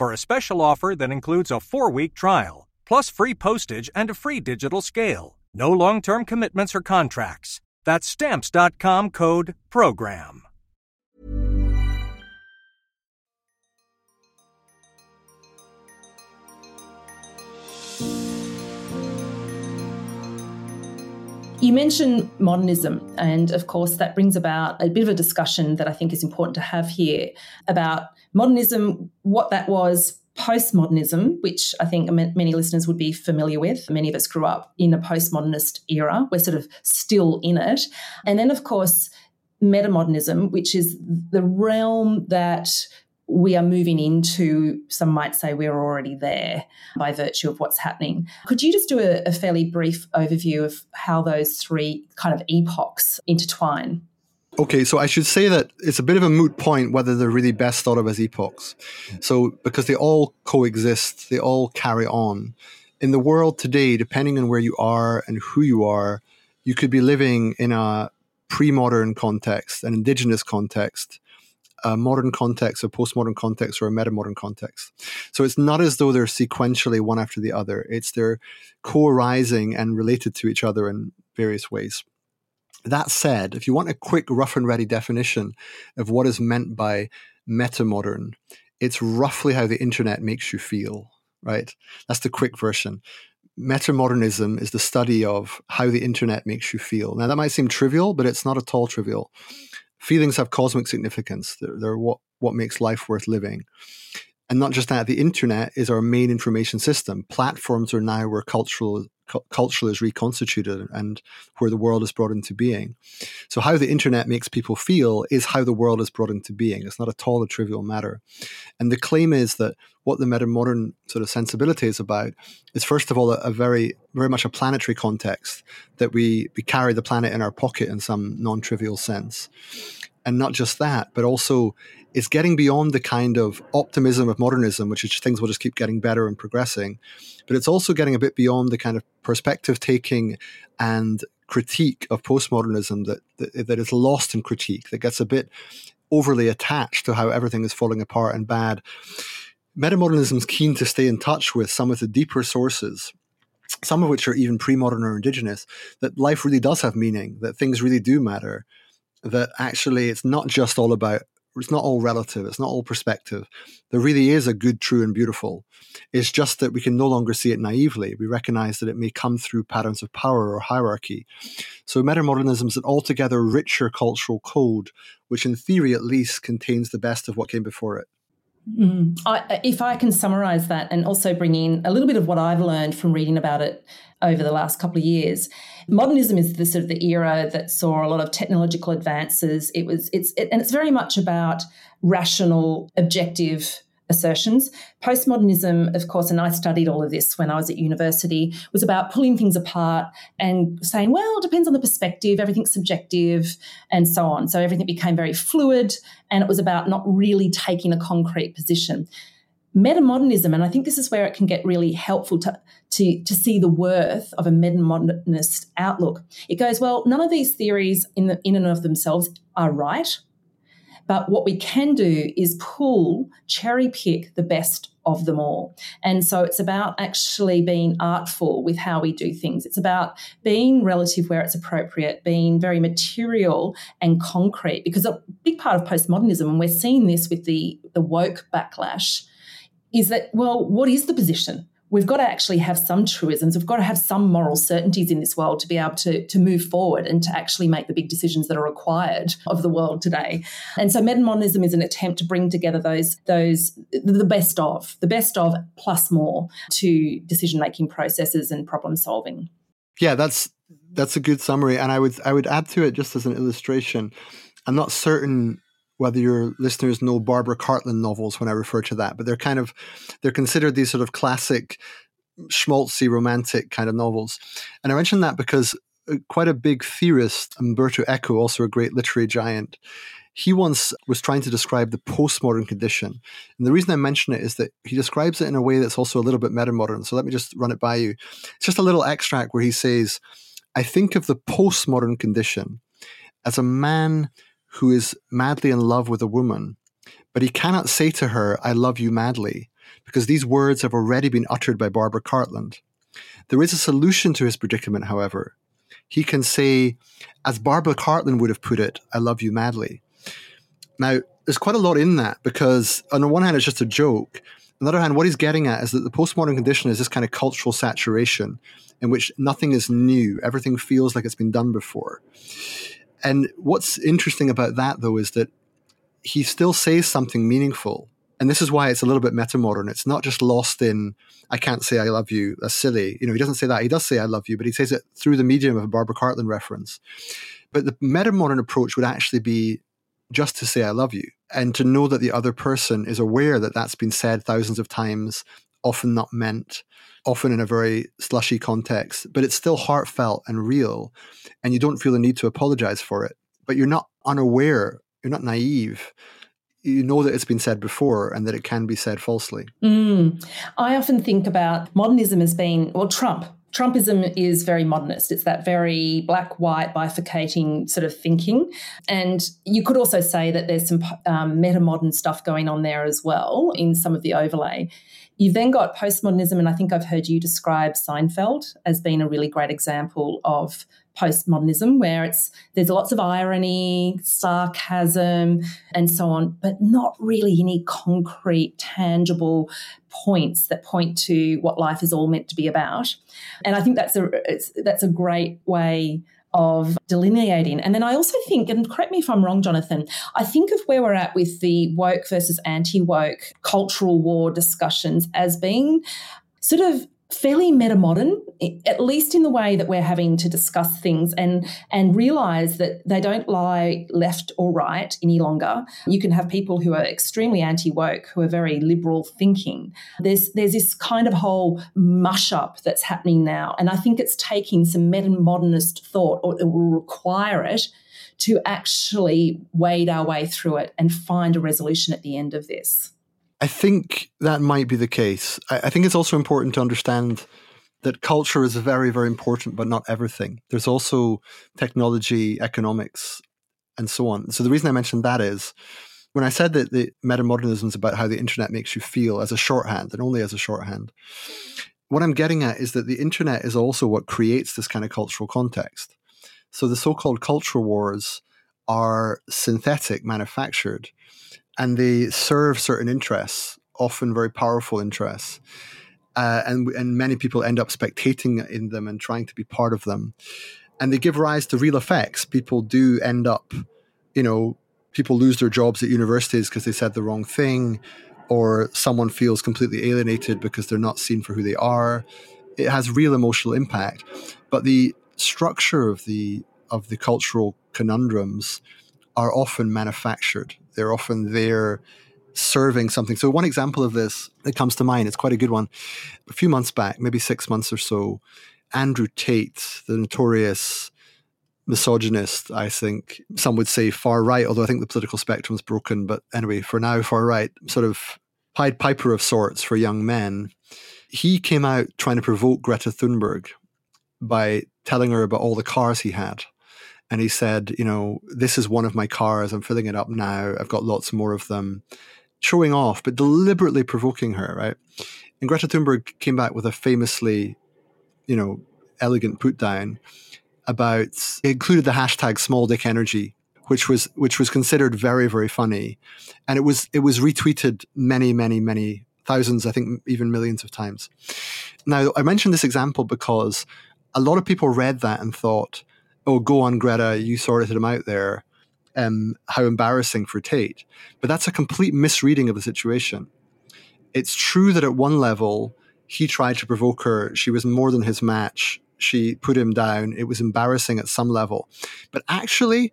for a special offer that includes a four week trial, plus free postage and a free digital scale. No long term commitments or contracts. That's stamps.com code PROGRAM. You mentioned modernism, and of course, that brings about a bit of a discussion that I think is important to have here about modernism, what that was, postmodernism, which I think many listeners would be familiar with. Many of us grew up in a postmodernist era. We're sort of still in it. And then, of course, metamodernism, which is the realm that we are moving into, some might say we're already there by virtue of what's happening. Could you just do a, a fairly brief overview of how those three kind of epochs intertwine? Okay, so I should say that it's a bit of a moot point whether they're really best thought of as epochs. Hmm. So, because they all coexist, they all carry on. In the world today, depending on where you are and who you are, you could be living in a pre modern context, an indigenous context, a modern context, a postmodern context, or a metamodern context. So it's not as though they're sequentially one after the other. It's they're co-arising and related to each other in various ways. That said, if you want a quick, rough and ready definition of what is meant by metamodern, it's roughly how the internet makes you feel, right? That's the quick version. Metamodernism is the study of how the internet makes you feel. Now, that might seem trivial, but it's not at all trivial feelings have cosmic significance. They're, they're what, what makes life worth living. And not just that, the internet is our main information system. Platforms are now where cultural culture is reconstituted and where the world is brought into being. So, how the internet makes people feel is how the world is brought into being. It's not at all a trivial matter. And the claim is that what the metamodern sort of sensibility is about is, first of all, a, a very, very much a planetary context that we, we carry the planet in our pocket in some non trivial sense. And not just that, but also it's getting beyond the kind of optimism of modernism, which is things will just keep getting better and progressing. But it's also getting a bit beyond the kind of perspective taking and critique of postmodernism that, that, that is lost in critique, that gets a bit overly attached to how everything is falling apart and bad. Metamodernism is keen to stay in touch with some of the deeper sources some of which are even pre-modern or indigenous, that life really does have meaning, that things really do matter, that actually it's not just all about it's not all relative, it's not all perspective. There really is a good, true, and beautiful. It's just that we can no longer see it naively. We recognize that it may come through patterns of power or hierarchy. So, metamodernism is an altogether richer cultural code, which, in theory at least, contains the best of what came before it. Mm. I, if I can summarize that and also bring in a little bit of what I've learned from reading about it over the last couple of years, modernism is the sort of the era that saw a lot of technological advances. It was it's it, and it's very much about rational, objective assertions. Postmodernism, of course, and I studied all of this when I was at university, was about pulling things apart and saying, well, it depends on the perspective, everything's subjective, and so on. So everything became very fluid, and it was about not really taking a concrete position. Metamodernism, and I think this is where it can get really helpful to, to, to see the worth of a metamodernist outlook. It goes, well, none of these theories in, the, in and of themselves are right But what we can do is pull, cherry pick the best of them all. And so it's about actually being artful with how we do things. It's about being relative where it's appropriate, being very material and concrete, because a big part of postmodernism, and we're seeing this with the, the woke backlash, is that, well, what is the position? We've got to actually have some truisms. We've got to have some moral certainties in this world to be able to, to move forward and to actually make the big decisions that are required of the world today. And so metamodernism is an attempt to bring together those, those the best of, the best of plus more to decision making processes and problem solving. Yeah, that's that's a good summary. And I would I would add to it just as an illustration. I'm not certain whether your listeners know Barbara Cartland novels when I refer to that, but they're kind of they're considered these sort of classic schmaltzy romantic kind of novels. And I mention that because uh, quite a big theorist, Umberto Eco, also a great literary giant, he once was trying to describe the postmodern condition. And the reason I mention it is that he describes it in a way that's also a little bit metamodern. So let me just run it by you. It's just a little extract where he says, I think of the postmodern condition as a man who is madly in love with a woman, but he cannot say to her, I love you madly, because these words have already been uttered by Barbara Cartland. There is a solution to his predicament, however. He can say, as Barbara Cartland would have put it, I love you madly. Now, there's quite a lot in that because, on the one hand, it's just a joke. On the other hand, what he's getting at is that the postmodern condition is this kind of cultural saturation in which nothing is new, everything feels like it's been done before. And what's interesting about that, though, is that he still says something meaningful. And this is why it's a little bit metamodern. It's not just lost in, I can't say I love you, that's silly. You know, he doesn't say that. He does say I love you, but he says it through the medium of a Barbara Cartland reference. But the metamodern approach would actually be just to say I love you and to know that the other person is aware that that's been said thousands of times, often not meant, often in a very slushy context, but it's still heartfelt and real. And you don't feel the need to apologize for it. But you're not unaware, you're not naive. You know that it's been said before and that it can be said falsely. Mm. I often think about modernism as being, well, Trump Trumpism is very modernist. It's that very black white bifurcating sort of thinking. And you could also say that there's some um, meta modern stuff going on there as well in some of the overlay. You've then got postmodernism, and I think I've heard you describe Seinfeld as being a really great example of postmodernism, where it's there's lots of irony, sarcasm, and so on, but not really any concrete, tangible points that point to what life is all meant to be about. And I think that's a that's a great way of delineating. And then I also think, and correct me if I'm wrong, Jonathan, I think of where we're at with the woke versus anti woke cultural war discussions as being sort of fairly meta modern, at least in the way that we're having to discuss things and and realize that they don't lie left or right any longer. You can have people who are extremely anti woke, who are very liberal thinking. There's there's this kind of whole mush up that's happening now, and I think it's taking some meta modernist thought, or it will require it to actually wade our way through it and find a resolution at the end of this. I think that might be the case. I, I think it's also important to understand that culture is very, very important, but not everything. There's also technology, economics, and so on. So the reason I mentioned that is when I said that the metamodernism is about how the internet makes you feel as a shorthand and only as a shorthand, what I'm getting at is that the internet is also what creates this kind of cultural context. So the so called culture wars are synthetic, manufactured and they serve certain interests, often very powerful interests. Uh, and and many people end up spectating in them and trying to be part of them, and they give rise to real effects. People do end up, you know, people lose their jobs at universities because they said the wrong thing, or someone feels completely alienated because they're not seen for who they are. It has real emotional impact, but the structure of the of the cultural conundrums are often manufactured. They're often there serving something. So, one example of this that comes to mind, it's quite a good one. A few months back, maybe six months or so, Andrew Tate, the notorious misogynist, I think some would say far right, although I think the political spectrum is broken. But anyway, for now, far right, sort of Pied Piper of sorts for young men. He came out trying to provoke Greta Thunberg by telling her about all the cars he had And he said, you know, this is one of my cars. I'm filling it up now. I've got lots more of them. Showing off, but deliberately provoking her, right? And Greta Thunberg came back with a famously, you know, elegant put down about it included the hashtag small dick energy which was which was considered very very funny and it was it was retweeted many many many thousands i think even millions of times now i mentioned this example because a lot of people read that and thought oh go on greta you sorted him out there um, how embarrassing for tate but that's a complete misreading of the situation it's true that at one level he tried to provoke her she was more than his match she put him down. It was embarrassing at some level. But actually,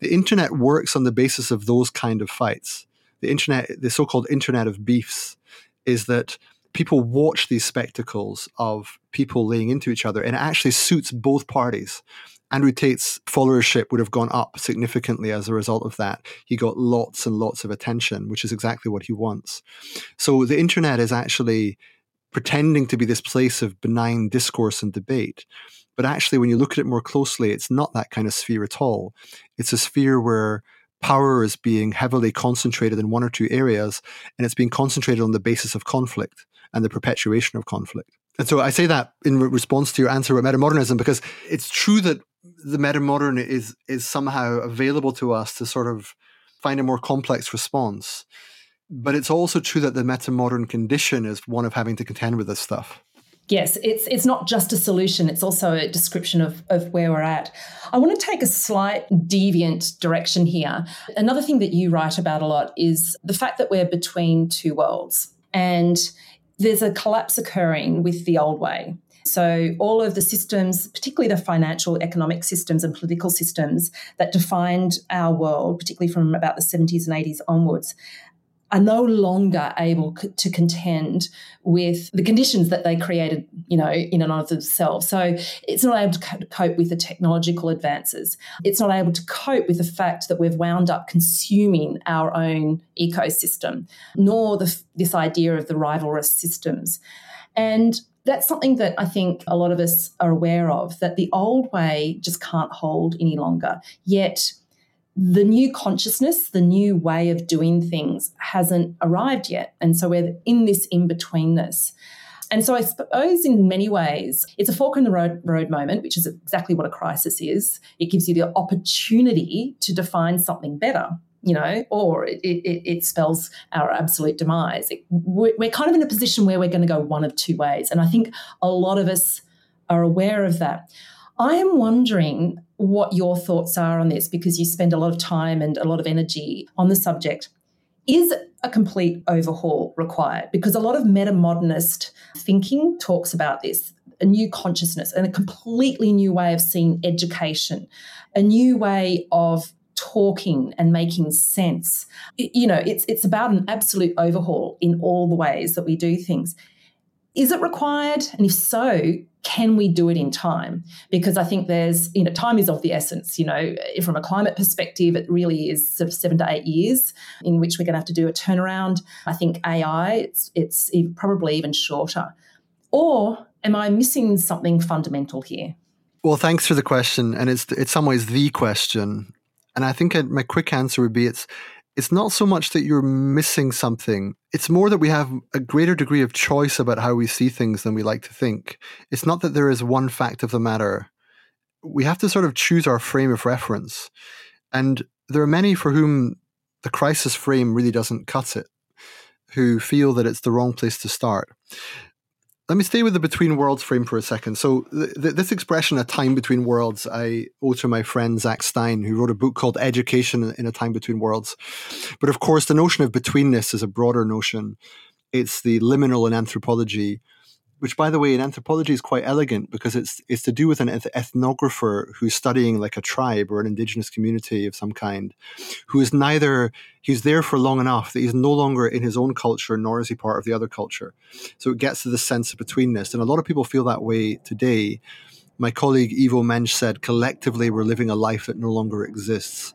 the internet works on the basis of those kind of fights. The internet, the so called internet of beefs, is that people watch these spectacles of people laying into each other, and it actually suits both parties. Andrew Tate's followership would have gone up significantly as a result of that. He got lots and lots of attention, which is exactly what he wants. So the internet is actually pretending to be this place of benign discourse and debate. But actually, when you look at it more closely, it's not that kind of sphere at all. It's a sphere where power is being heavily concentrated in one or two areas, and it's being concentrated on the basis of conflict and the perpetuation of conflict. And so I say that in response to your answer about metamodernism, because it's true that the metamodern is is somehow available to us to sort of find a more complex response. But it's also true that the meta-modern condition is one of having to contend with this stuff. Yes, it's it's not just a solution, it's also a description of, of where we're at. I want to take a slight deviant direction here. Another thing that you write about a lot is the fact that we're between two worlds. And there's a collapse occurring with the old way. So, all of the systems, particularly the financial, economic systems, and political systems that defined our world, particularly from about the 70s and 80s onwards, are no longer able to contend with the conditions that they created, you know, in and of themselves. So it's not able to cope with the technological advances. It's not able to cope with the fact that we've wound up consuming our own ecosystem, nor the, this idea of the rivalrous systems. And that's something that I think a lot of us are aware of that the old way just can't hold any longer. Yet the new consciousness, the new way of doing things hasn't arrived yet. And so we're in this in betweenness. And so I suppose in many ways, it's a fork in the road, road, moment, which is exactly what a crisis is. It gives you the opportunity to define something better, you know, or it, it, it spells our absolute demise. It, we're kind of in a position where we're going to go one of two ways. And I think a lot of us are aware of that. I am wondering what your thoughts are on this because you spend a lot of time and a lot of energy on the subject. Is a complete overhaul required? Because a lot of meta modernist thinking talks about this a new consciousness and a completely new way of seeing education, a new way of talking and making sense. You know, it's it's about an absolute overhaul in all the ways that we do things. Is it required? And if so, can we do it in time? Because I think there's, you know, time is of the essence. You know, from a climate perspective, it really is sort of seven to eight years in which we're going to have to do a turnaround. I think AI, it's, it's probably even shorter. Or am I missing something fundamental here? Well, thanks for the question. And it's, in some ways, the question. And I think my quick answer would be it's it's not so much that you're missing something. It's more that we have a greater degree of choice about how we see things than we like to think. It's not that there is one fact of the matter. We have to sort of choose our frame of reference. And there are many for whom the crisis frame really doesn't cut it, who feel that it's the wrong place to start let me stay with the between worlds frame for a second. So, th- th- this expression, a time between worlds, I owe to my friend Zak Stein, who wrote a book called Education in a Time Between Worlds. But of course, the notion of betweenness is a broader notion. It's the liminal in anthropology which by the way in anthropology is quite elegant because it's it's to do with an ethnographer who's studying like a tribe or an indigenous community of some kind who is neither he's there for long enough that he's no longer in his own culture nor is he part of the other culture. So it gets to the sense of betweenness. And a lot of people feel that way today. My colleague Ivo Mensch said collectively we're living a life that no longer exists.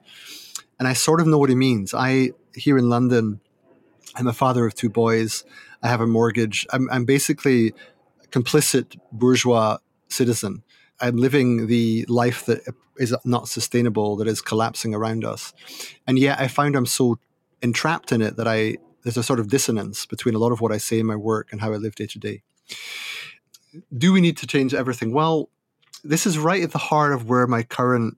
And I sort of know what he means. I here in London I'm a father of two boys I have a mortgage. I'm, I'm basically complicit bourgeois citizen. I'm living the life that is not sustainable, that is collapsing around us. And yet I find I'm so entrapped in it that I there's a sort of dissonance between a lot of what I say in my work and how I live day to day. Do we need to change everything? Well, this is right at the heart of where my current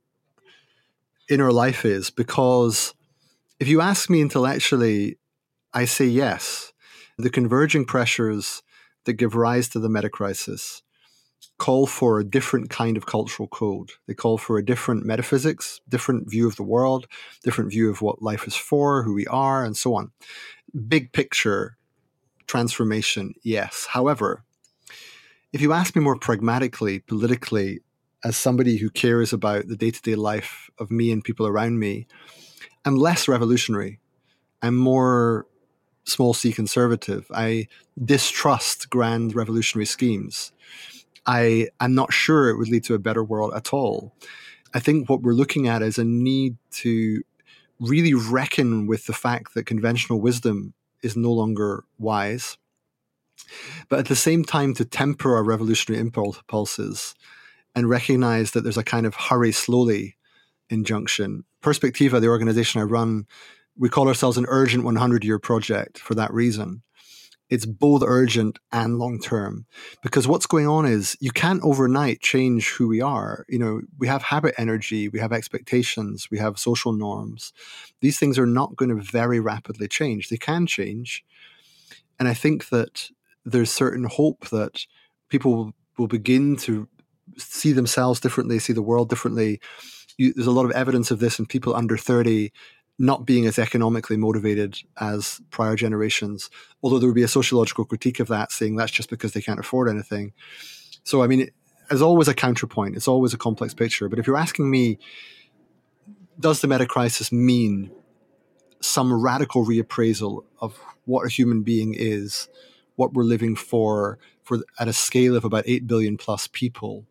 inner life is because if you ask me intellectually, I say yes. The converging pressures that give rise to the meta crisis call for a different kind of cultural code. They call for a different metaphysics, different view of the world, different view of what life is for, who we are, and so on. Big picture transformation, yes. However, if you ask me more pragmatically, politically, as somebody who cares about the day to day life of me and people around me, I'm less revolutionary. I'm more small c conservative. I distrust grand revolutionary schemes. I am not sure it would lead to a better world at all. I think what we're looking at is a need to really reckon with the fact that conventional wisdom is no longer wise, but at the same time to temper our revolutionary impulses and recognize that there's a kind of hurry slowly injunction. Perspectiva, the organization I run, we call ourselves an urgent 100 year project for that reason. It's both urgent and long term because what's going on is you can't overnight change who we are. You know, we have habit energy, we have expectations, we have social norms. These things are not going to very rapidly change. They can change. And I think that there's certain hope that people will, begin to see themselves differently, see the world differently. You, there's a lot of evidence of this in people under 30 not being as economically motivated as prior generations, although there would be a sociological critique of that, saying that's just because they can't afford anything. So, I mean, there's always a counterpoint. It's always a complex picture. But if you're asking me, does the meta crisis mean some radical reappraisal of what a human being is, what we're living for, for at a scale of about 8 billion plus people?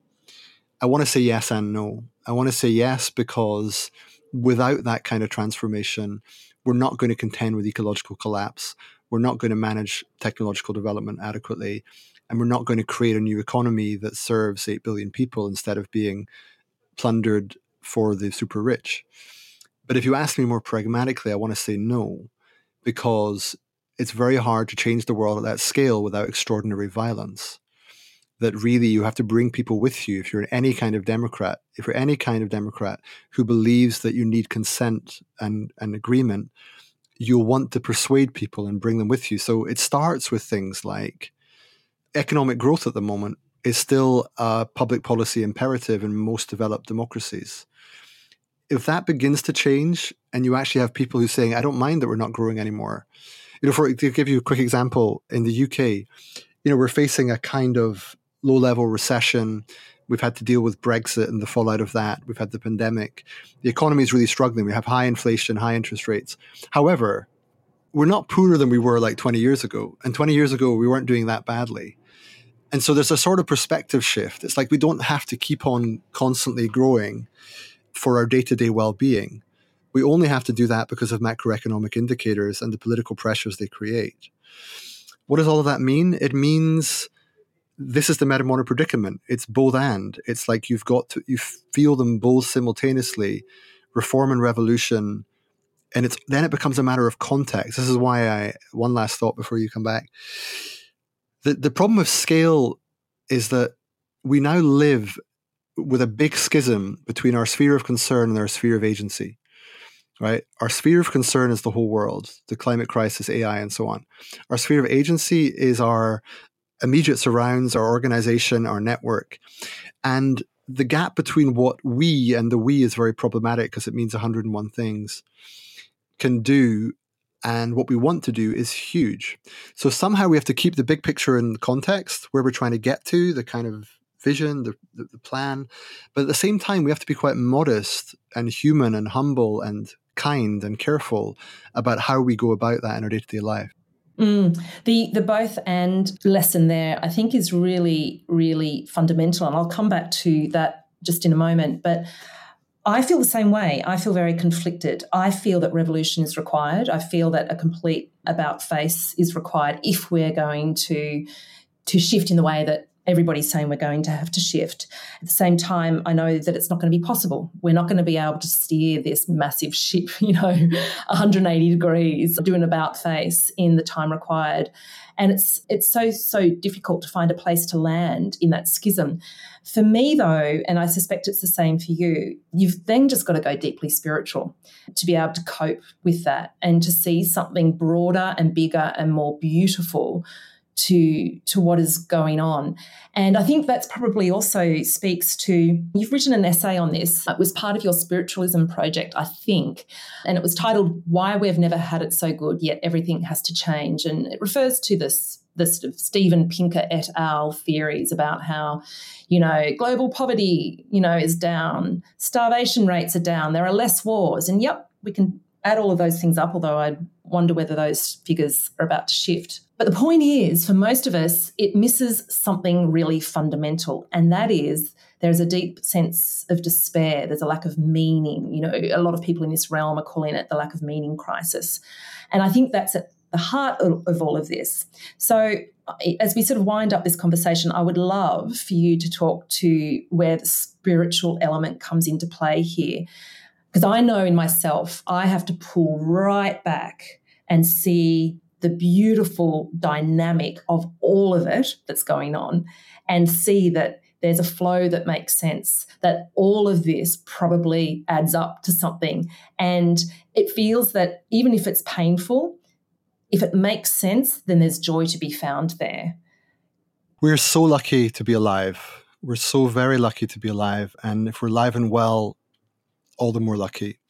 I want to say yes and no. I want to say yes because without that kind of transformation, we're not going to contend with ecological collapse. We're not going to manage technological development adequately. And we're not going to create a new economy that serves 8 billion people instead of being plundered for the super rich. But if you ask me more pragmatically, I want to say no, because it's very hard to change the world at that scale without extraordinary violence that really you have to bring people with you if you're any kind of Democrat, if you're any kind of Democrat who believes that you need consent and, and agreement, you'll want to persuade people and bring them with you. So it starts with things like economic growth at the moment is still a public policy imperative in most developed democracies. If that begins to change and you actually have people who are saying, I don't mind that we're not growing anymore. You know, for to give you a quick example, in the UK, you know, we're facing a kind of low level recession. We've had to deal with Brexit and the fallout of that. We've had the pandemic. The economy is really struggling. We have high inflation, high interest rates. However, we're not poorer than we were like 20 years ago. And 20 years ago, we weren't doing that badly. And so there's a sort of perspective shift. It's like we don't have to keep on constantly growing for our day to day well being. We only have to do that because of macroeconomic indicators and the political pressures they create. What does all of that mean? It means this is the metamodern predicament. It's both and. It's like you've got to you feel them both simultaneously, reform and revolution, and it's then it becomes a matter of context. This is why I one last thought before you come back. The the problem with scale is that we now live with a big schism between our sphere of concern and our sphere of agency. Right? Our sphere of concern is the whole world, the climate crisis, AI, and so on. Our sphere of agency is our immediate surrounds, our organization, our network. And the gap between what we and the we is very problematic because it means 101 things can do and what we want to do is huge. So somehow we have to keep the big picture in context where we're trying to get to, the kind of vision, the, the, plan. But at the same time, we have to be quite modest and human and humble and kind and careful about how we go about that in our day to day life. Mm. The the both and lesson there, I think, is really really fundamental, and I'll come back to that just in a moment. But I feel the same way. I feel very conflicted. I feel that revolution is required. I feel that a complete about face is required if we're going to to shift in the way that everybody's saying we're going to have to shift. At the same time, I know that it's not going to be possible. We're not going to be able to steer this massive ship, you know, 180 degrees, do an about face in the time required. And it's it's so, so difficult to find a place to land in that schism. For me, though, and I suspect it's the same for you, you've then just got to go deeply spiritual to be able to cope with that and to see something broader and bigger and more beautiful to to what is going on and i think that's probably also speaks to you've written an essay on this it was part of your spiritualism project i think and it was titled why we've never had it so good yet everything has to change and it refers to this the sort of Steven Pinker et al. theories about how, you know, global poverty, you know, is down, starvation rates are down, there are less wars. And yep, we can add all of those things up, although I wonder whether those figures are about to shift. But the point is, for most of us, it misses something really fundamental, and that is there's a deep sense of despair. There's a lack of meaning. You know, a lot of people in this realm are calling it the lack of meaning crisis. And I think that's at the heart of, all of this. So, as we sort of wind up this conversation, I would love for you to talk to where the spiritual element comes into play here. Because I know in myself, I have to pull right back and see the beautiful dynamic of all of it that's going on and see that there's a flow that makes sense, that all of this probably adds up to something. And it feels that even if it's painful, if it makes sense, then there's joy to be found there. We're so lucky to be alive. We're so very lucky to be alive. And if we're alive and well, all the more lucky.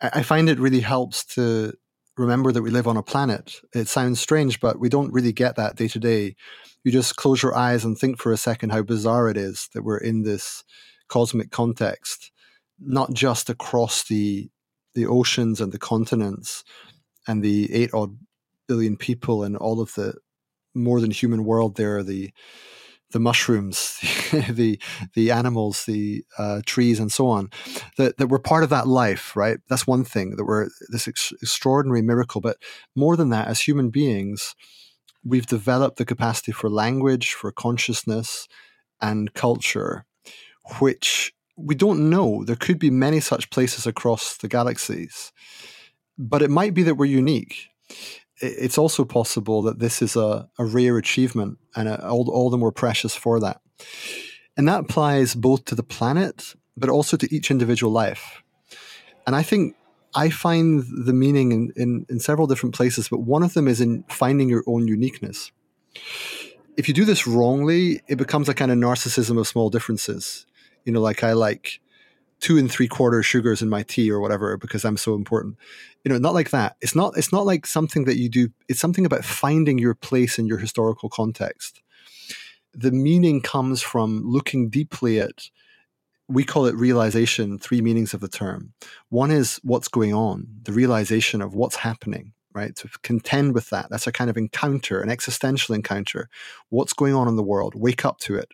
I find it really helps to remember that we live on a planet. It sounds strange, but we don't really get that day to day. You just close your eyes and think for a second how bizarre it is that we're in this cosmic context, not just across the the oceans and the continents and the eight odd billion people and all of the more than human world there, the the mushrooms, the the animals, the uh, trees, and so on, that, that we're part of that life, right? That's one thing that we're this ex- extraordinary miracle. But more than that, as human beings, we've developed the capacity for language, for consciousness, and culture, which we don't know. There could be many such places across the galaxies, but it might be that we're unique it's also possible that this is a, a rare achievement and a, all, all the more precious for that. And that applies both to the planet, but also to each individual life. And I think I find the meaning in, in, in several different places, but one of them is in finding your own uniqueness. If you do this wrongly, it becomes a kind of narcissism of small differences. You know, like I like two and three quarter sugars in my tea or whatever because I'm so important. You know, not like that. It's not it's not like something that you do. It's something about finding your place in your historical context. The meaning comes from looking deeply at we call it realization, three meanings of the term. One is what's going on, the realization of what's happening, right? To contend with that. That's a kind of encounter, an existential encounter. What's going on in the world? Wake up to it.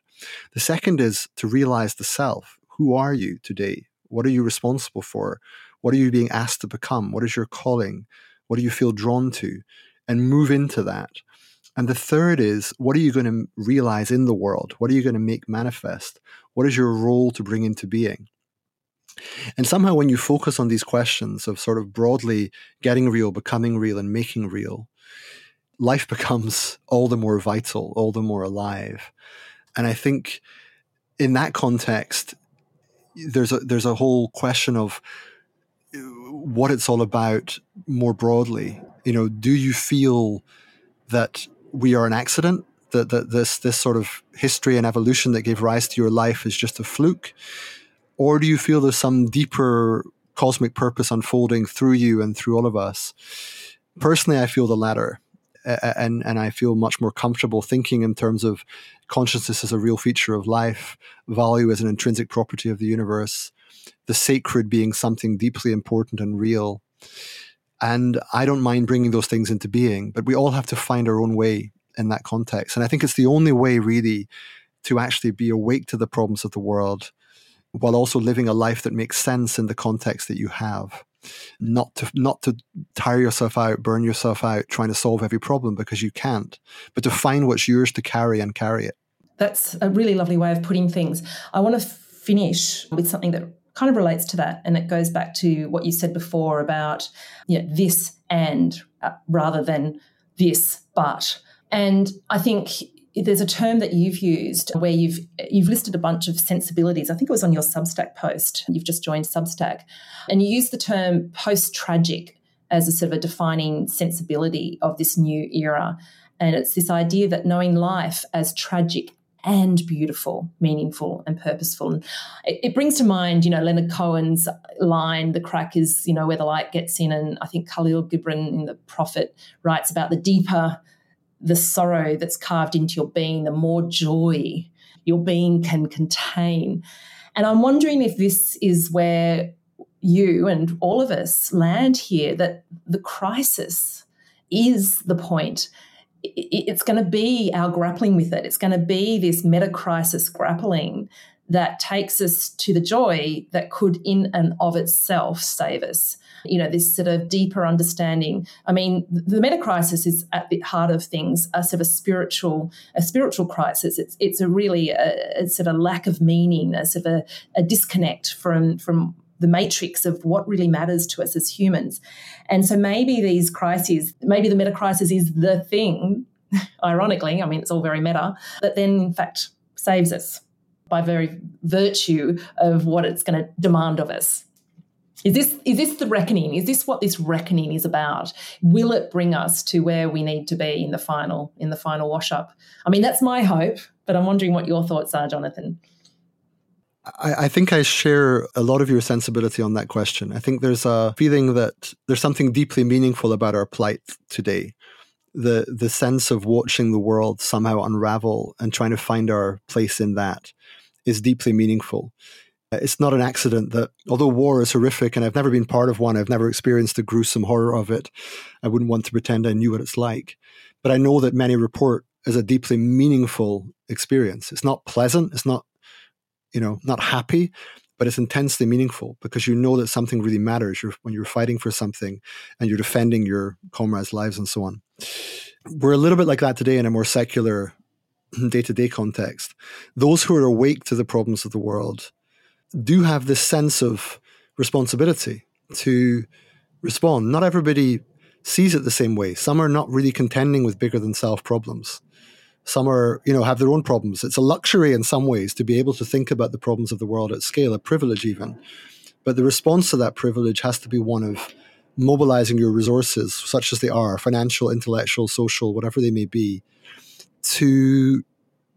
The second is to realize the self, who are you today? What are you responsible for? What are you being asked to become? What is your calling? What do you feel drawn to? And move into that. And the third is, what are you going to realize in the world? What are you going to make manifest? What is your role to bring into being? And somehow, when you focus on these questions of sort of broadly getting real, becoming real, and making real, life becomes all the more vital, all the more alive. And I think in that context, there's a there's a whole question of what it's all about more broadly. You know, do you feel that we are an accident? That, that this this sort of history and evolution that gave rise to your life is just a fluke, or do you feel there's some deeper cosmic purpose unfolding through you and through all of us? Personally, I feel the latter and and I feel much more comfortable thinking in terms of consciousness as a real feature of life, value as an intrinsic property of the universe, the sacred being something deeply important and real. And I don't mind bringing those things into being, but we all have to find our own way in that context. And I think it's the only way, really, to actually be awake to the problems of the world while also living a life that makes sense in the context that you have not to not to tire yourself out, burn yourself out trying to solve every problem because you can't, but to find what's yours to carry and carry it. That's a really lovely way of putting things. I want to finish with something that kind of relates to that. And it goes back to what you said before about you know, this and uh, rather than this but. And I think there's a term that you've used where you've you've listed a bunch of sensibilities. I think it was on your Substack post. You've just joined Substack, and you use the term post tragic as a sort of a defining sensibility of this new era. And it's this idea that knowing life as tragic and beautiful, meaningful, and purposeful. And it, it, brings to mind, you know, Leonard Cohen's line, "The crack is, you know, where the light gets in." And I think Kahlil Gibran in the Prophet writes about the deeper the sorrow that's carved into your being, the more joy your being can contain. And I'm wondering if this is where you and all of us land here that the crisis is the point. It's going to be our grappling with it. It's going to be this meta crisis grappling that takes us to the joy that could, in and of itself, save us you know, this sort of deeper understanding. I mean, the meta crisis is at the heart of things, a sort of spiritual, a spiritual crisis. It's it's a really a, a sort of lack of meaning, a sort of a, a disconnect from from the matrix of what really matters to us as humans. And so maybe these crises, maybe the meta crisis is the thing, ironically, I mean, it's all very meta, that then in fact saves us by very virtue of what it's going to demand of us. Is this is this the reckoning? Is this what this reckoning is about? Will it bring us to where we need to be in the final in the final wash up? I mean, that's my hope, but I'm wondering what your thoughts are, Jonathan. I, I think I share a lot of your sensibility on that question. I think there's a feeling that there's something deeply meaningful about our plight today. The the sense of watching the world somehow unravel and trying to find our place in that is deeply meaningful it's not an accident that, although war is horrific and I've never been part of one, I've never experienced the gruesome horror of it. I wouldn't want to pretend I knew what it's like. But I know that many report as a deeply meaningful experience. It's not pleasant, it's not, you know, not happy, but it's intensely meaningful because you know that something really matters you're, when you're fighting for something and you're defending your comrades' lives and so on. We're a little bit like that today in a more secular day to day context. Those who are awake to the problems of the world do have this sense of responsibility to respond. Not everybody sees it the same way. Some are not really contending with bigger than self problems. Some are, you know, have their own problems. It's a luxury in some ways to be able to think about the problems of the world at scale, a privilege even. But the response to that privilege has to be one of mobilizing your resources, such as they are financial, intellectual, social, whatever they may be, to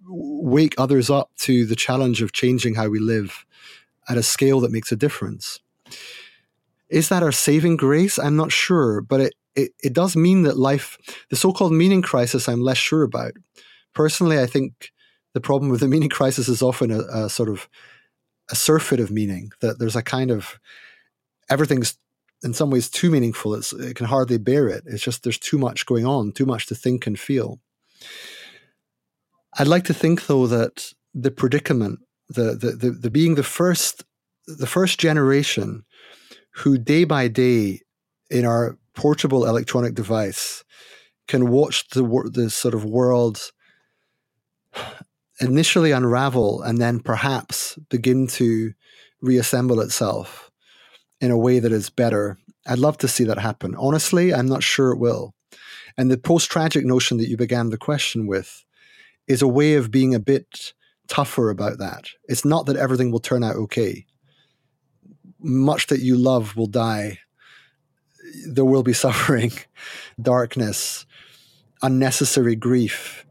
wake others up to the challenge of changing how we live at a scale that makes a difference. Is that our saving grace? I'm not sure, but it, it, it does mean that life, the so called meaning crisis, I'm less sure about. Personally, I think the problem with the meaning crisis is often a, a sort of a surfeit of meaning, that there's a kind of everything's in some ways too meaningful. It's, it can hardly bear it. It's just there's too much going on, too much to think and feel. I'd like to think, though, that the predicament the, the, the, the being the first the first generation who day by day in our portable electronic device can watch the the sort of world initially unravel and then perhaps begin to reassemble itself in a way that is better. I'd love to see that happen. Honestly, I'm not sure it will. And the post tragic notion that you began the question with is a way of being a bit tougher about that. It's not that everything will turn out okay. Much that you love will die. There will be suffering, darkness, unnecessary grief,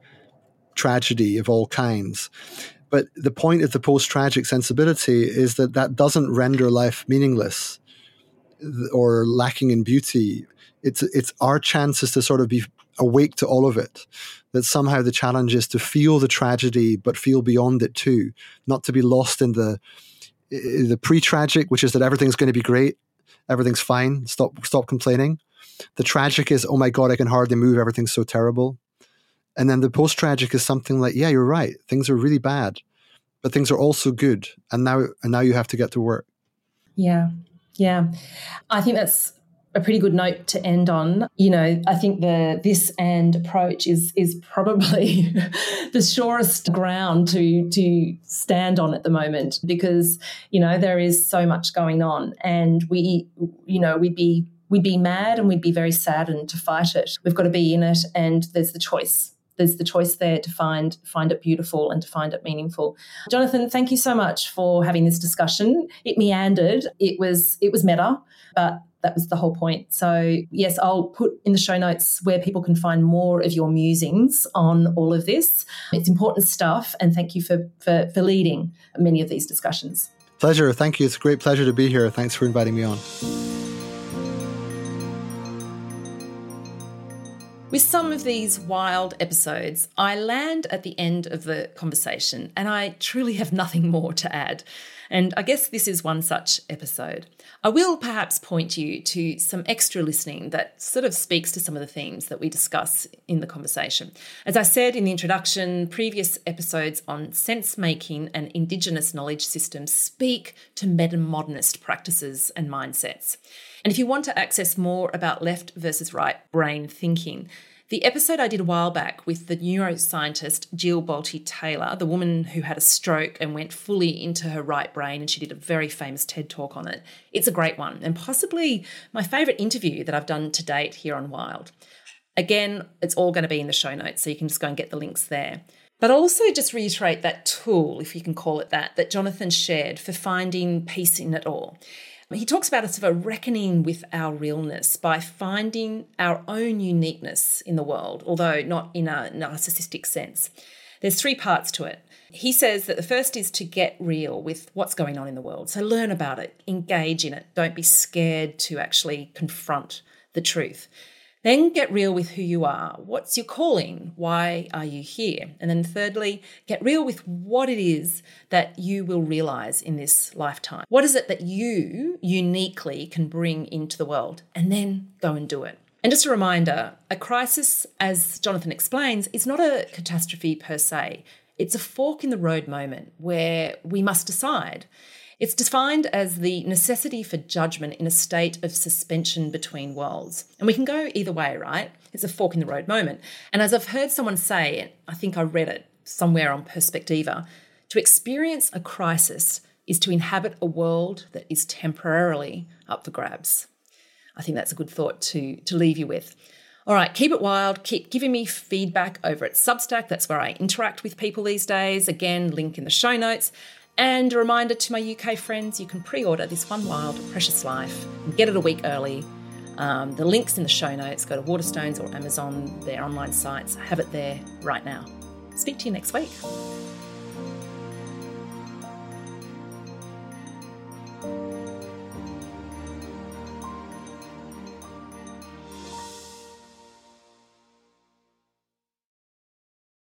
tragedy of all kinds. But the point of the post tragic sensibility is that that doesn't render life meaningless or lacking in beauty. It's, it's our chances to sort of be awake to all of it. That somehow the challenge is to feel the tragedy, but feel beyond it too, not to be lost in the the pre-tragic, which is that everything's going to be great, everything's fine, stop stop complaining. The tragic is, oh my god, I can hardly move, everything's so terrible. And then the post-tragic is something like, yeah, you're right, things are really bad, but things are also good, and now and now you have to get to work. Yeah, yeah, I think that's a pretty good note to end on. You know, I think the this and approach is is probably the surest ground to to stand on at the moment because you know there is so much going on, and we you know we'd be we'd be mad and we'd be very saddened to fight it. We've got to be in it, and there's the choice there's the choice there to find find it beautiful and to find it meaningful. Jonathan, thank you so much for having this discussion. It meandered. It was it was meta, but that was the whole point. So, yes, I'll put in the show notes where people can find more of your musings on all of this. It's important stuff, and thank you for, for, for leading many of these discussions. Pleasure. Thank you. It's a great pleasure to be here. Thanks for inviting me on. With some of these wild episodes, I land at the end of the conversation and I truly have nothing more to add. And I guess this is one such episode. I will perhaps point you to some extra listening that sort of speaks to some of the themes that we discuss in the conversation. As I said in the introduction, previous episodes on sense making and Indigenous knowledge systems speak to meta modernist practices and mindsets. And if you want to access more about left versus right brain thinking, the episode I did a while back with the neuroscientist Jill Bolte Taylor, the woman who had a stroke and went fully into her right brain, and she did a very famous TED talk on it. It's a great one, and possibly my favourite interview that I've done to date here on Wild. Again, it's all going to be in the show notes, so you can just go and get the links there. But I'll also just reiterate that tool, if you can call it that, that Jonathan shared for finding peace in it all. He talks about a sort of a reckoning with our realness by finding our own uniqueness in the world, although not in a narcissistic sense. There's three parts to it. He says that the first is to get real with what's going on in the world. So learn about it, engage in it, don't be scared to actually confront the truth. Then get real with who you are. What's your calling? Why are you here? And then thirdly, get real with what it is that you will realize in this lifetime. What is it that you uniquely can bring into the world? And then go and do it. And just a reminder a crisis, as Jonathan explains, is not a catastrophe per se. It's a fork in the road moment where we must decide. It's defined as the necessity for judgment in a state of suspension between worlds. And we can go either way, right? It's a fork in the road moment. And as I've heard someone say, I think I read it somewhere on Perspectiva, to experience a crisis is to inhabit a world that is temporarily up for grabs. I think that's a good thought to, to leave you with. All right, keep it wild. Keep giving me feedback over at Substack. That's where I interact with people these days. Again, link in the show notes. And a reminder to my UK friends you can pre order this One Wild Precious Life and get it a week early. Um, the link's in the show notes. Go to Waterstones or Amazon, their online sites. Have it there right now. Speak to you next week.